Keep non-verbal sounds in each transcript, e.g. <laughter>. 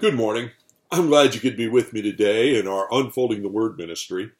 Good morning. I'm glad you could be with me today in our Unfolding the Word ministry.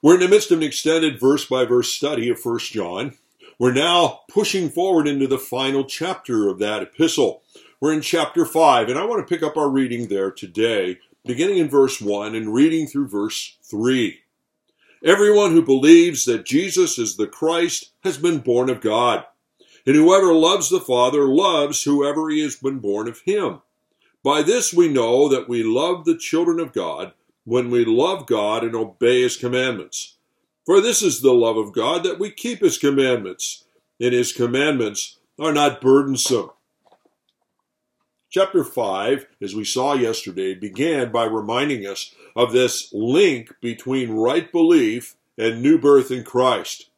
We're in the midst of an extended verse by verse study of 1 John. We're now pushing forward into the final chapter of that epistle. We're in chapter 5, and I want to pick up our reading there today, beginning in verse 1 and reading through verse 3. Everyone who believes that Jesus is the Christ has been born of God. And whoever loves the Father loves whoever he has been born of him. By this we know that we love the children of God when we love God and obey his commandments. For this is the love of God that we keep his commandments, and his commandments are not burdensome. Chapter 5, as we saw yesterday, began by reminding us of this link between right belief and new birth in Christ.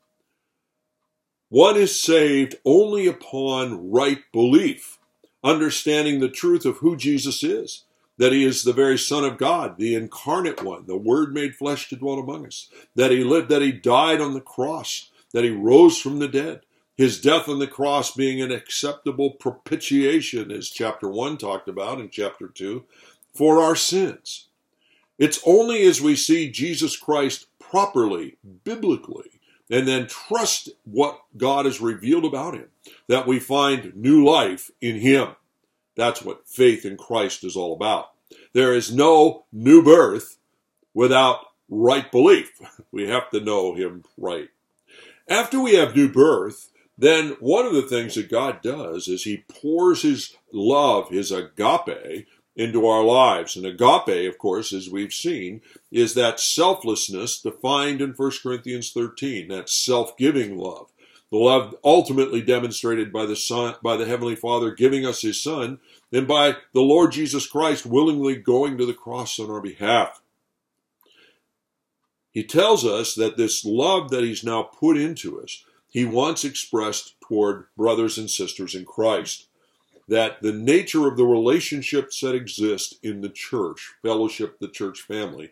One is saved only upon right belief understanding the truth of who Jesus is, that he is the very Son of God, the incarnate one, the Word made flesh to dwell among us, that he lived, that he died on the cross, that he rose from the dead, his death on the cross being an acceptable propitiation, as chapter 1 talked about in chapter 2, for our sins. It's only as we see Jesus Christ properly, biblically, and then trust what God has revealed about him, that we find new life in him. That's what faith in Christ is all about. There is no new birth without right belief. <laughs> We have to know him right. After we have new birth, then one of the things that God does is he pours his love, his agape, into our lives. And agape, of course, as we've seen, is that selflessness defined in 1 Corinthians 13, that self-giving love. The love ultimately demonstrated by the Son, by the Heavenly Father giving us His Son, and by the Lord Jesus Christ willingly going to the cross on our behalf. He tells us that this love that He's now put into us, He wants expressed toward brothers and sisters in Christ that the nature of the relationships that exist in the church, fellowship, the church family,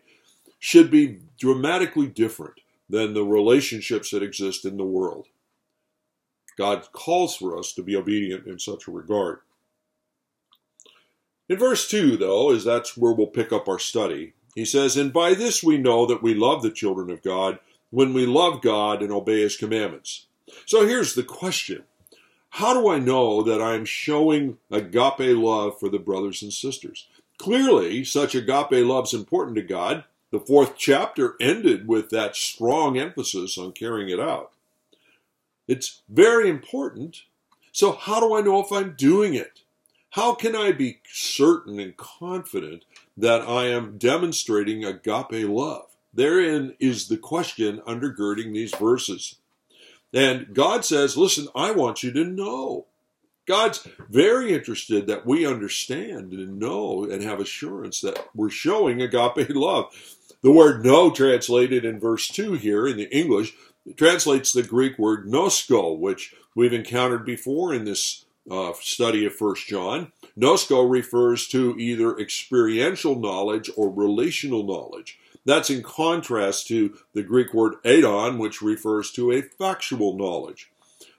should be dramatically different than the relationships that exist in the world. God calls for us to be obedient in such a regard. In verse 2, though, as that's where we'll pick up our study, he says, And by this we know that we love the children of God, when we love God and obey his commandments. So here's the question how do I know that I'm showing agape love for the brothers and sisters? Clearly, such agape love is important to God. The fourth chapter ended with that strong emphasis on carrying it out. It's very important. So, how do I know if I'm doing it? How can I be certain and confident that I am demonstrating agape love? Therein is the question undergirding these verses. And God says, listen, I want you to know. God's very interested that we understand and know and have assurance that we're showing agape <laughs> love. The word know translated in verse 2 here in the English translates the Greek word nosko, which we've encountered before in this uh, study of First John. Nosko refers to either experiential knowledge or relational knowledge. That's in contrast to the Greek word eidon, which refers to a factual knowledge.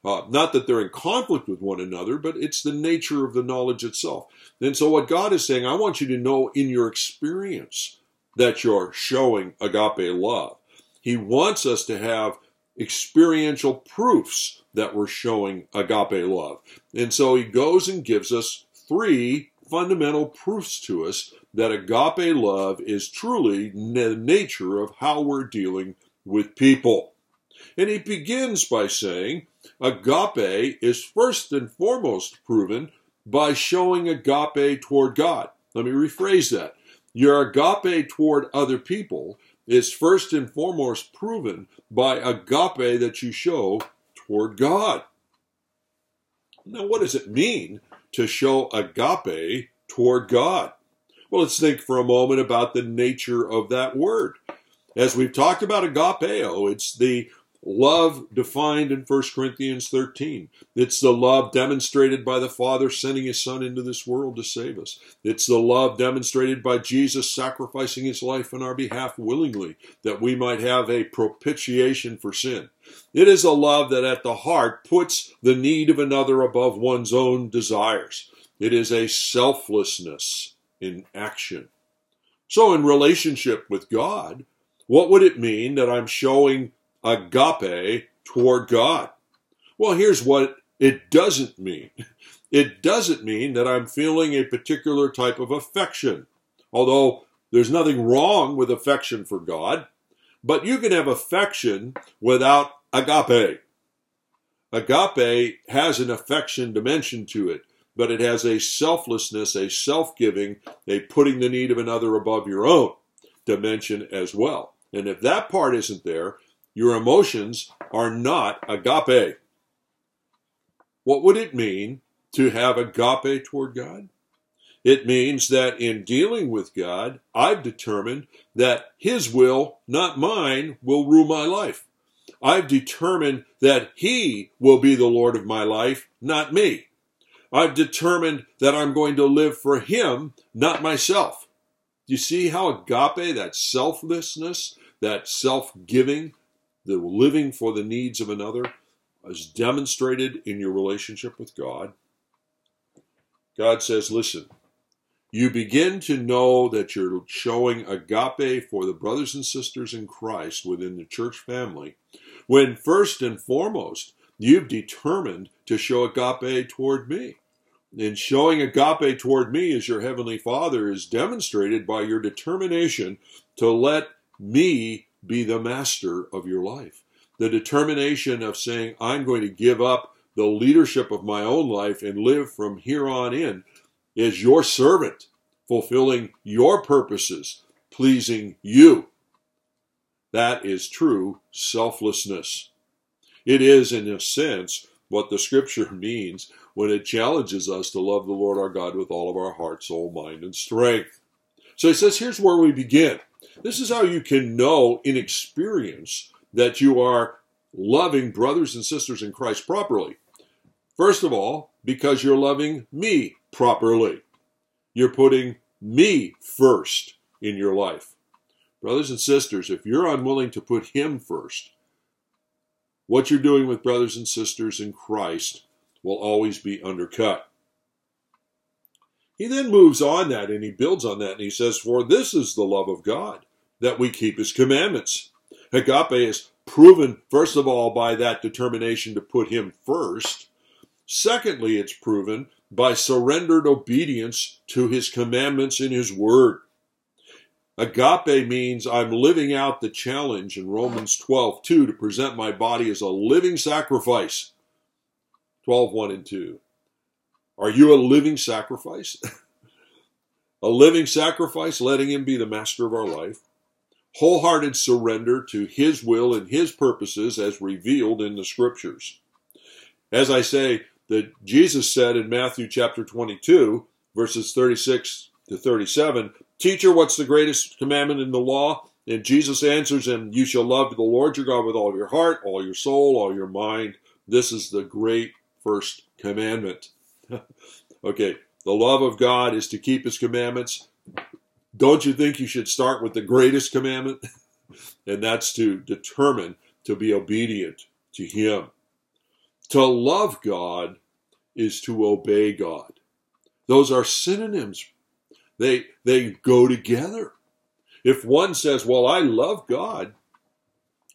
Uh, not that they're in conflict with one another, but it's the nature of the knowledge itself. And so, what God is saying, I want you to know in your experience that you're showing agape love. He wants us to have experiential proofs that we're showing agape love. And so, He goes and gives us three fundamental proofs to us that agape love is truly the nature of how we're dealing with people. And he begins by saying, agape is first and foremost proven by showing agape toward God. Let me rephrase that. Your agape toward other people is first and foremost proven by agape that you show toward God. Now, what does it mean to show agape toward God? Well, let's think for a moment about the nature of that word. As we've talked about agapeo, it's the love defined in 1 Corinthians 13. It's the love demonstrated by the Father sending His Son into this world to save us. It's the love demonstrated by Jesus sacrificing His life on our behalf willingly that we might have a propitiation for sin. It is a love that at the heart puts the need of another above one's own desires. It is a selflessness in action. So, in relationship with God, what would it mean that I'm showing agape toward God? Well, here's what it doesn't mean. <laughs> It doesn't mean that I'm feeling a particular type of affection, although there's nothing wrong with affection for God, but you can have affection without agape. Agape has an affection dimension to it, but it has a selflessness, a self giving, a putting the need of another above your own dimension as well. And if that part isn't there, your emotions are not agape. What would it mean to have agape toward God? It means that in dealing with God, I've determined that His will, not mine, will rule my life. I've determined that He will be the Lord of my life, not me. I've determined that I'm going to live for Him, not myself. Do you see how agape, that selflessness, that self giving, the living for the needs of another, is demonstrated in your relationship with God? God says, listen, you begin to know that you're showing agape for the brothers and sisters in Christ within the church family when first and foremost you've determined to show agape toward me. And showing agape toward me as your heavenly Father is demonstrated by your determination to let me be the master of your life. The determination of saying, I'm going to give up the leadership of my own life and live from here on in as your servant, fulfilling your purposes, pleasing you. That is true selflessness. It is, in a sense, what the scripture means when it challenges us to love the Lord our God with all of our heart, soul, mind, and strength. So he says, here's where we begin. This is how you can know in experience that you are loving brothers and sisters in Christ properly. First of all, because you're loving me properly. You're putting me first in your life. Brothers and sisters, if you're unwilling to put Him first, what you're doing with brothers and sisters in Christ will always be undercut. He then moves on that and he builds on that and he says, For this is the love of God, that we keep his commandments. Agape is proven, first of all, by that determination to put him first. Secondly, it's proven by surrendered obedience to his commandments in his word. Agape means I'm living out the challenge in Romans 12, 2 to present my body as a living sacrifice. 12, 1 and 2. Are you a living sacrifice? <laughs> a living sacrifice, letting Him be the master of our life. Wholehearted surrender to His will and His purposes as revealed in the Scriptures. As I say, that Jesus said in Matthew chapter 22, verses 36 to 37, Teacher, what's the greatest commandment in the law? And Jesus answers him, You shall love the Lord your God with all your heart, all your soul, all your mind. This is the great first commandment. <laughs> okay, the love of God is to keep his commandments. Don't you think you should start with the greatest commandment? <laughs> and that's to determine to be obedient to him. To love God is to obey God. Those are synonyms they, they go together. If one says, Well, I love God,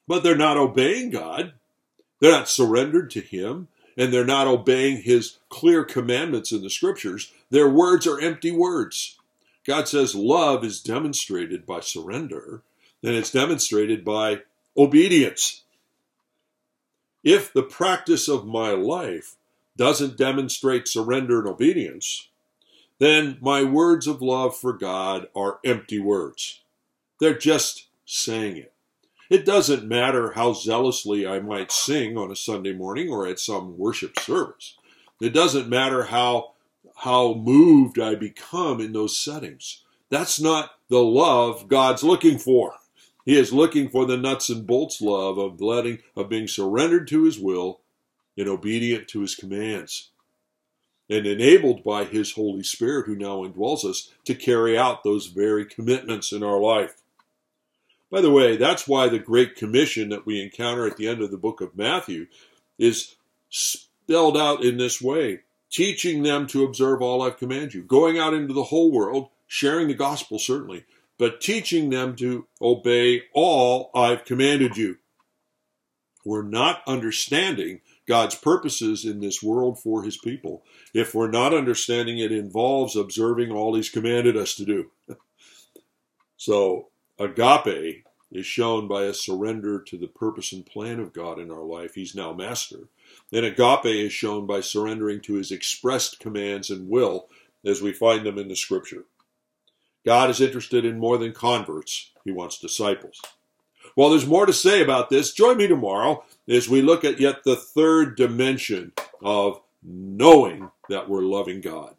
but they're not obeying God, they're not surrendered to Him, and they're not obeying His clear commandments in the Scriptures, their words are empty words. God says love is demonstrated by surrender, and it's demonstrated by obedience. If the practice of my life doesn't demonstrate surrender and obedience, then my words of love for God are empty words. They're just saying it. It doesn't matter how zealously I might sing on a Sunday morning or at some worship service. It doesn't matter how, how moved I become in those settings. That's not the love God's looking for. He is looking for the nuts and bolts love of letting, of being surrendered to His will and obedient to His commands and enabled by His Holy Spirit, who now indwells us, to carry out those very commitments in our life. By the way, that's why the Great Commission that we encounter at the end of the book of Matthew is spelled out in this way teaching them to observe all I've commanded you, going out into the whole world, sharing the gospel, certainly, but teaching them to obey all I've commanded you. We're not understanding God's purposes in this world for his people if we're not understanding it involves observing all he's commanded us to do. <laughs> so, agape is shown by a surrender to the purpose and plan of God in our life. He's now master. And agape is shown by surrendering to his expressed commands and will as we find them in the scripture. God is interested in more than converts, he wants disciples. Well, there's more to say about this. Join me tomorrow as we look at yet the third dimension of knowing that we're loving God.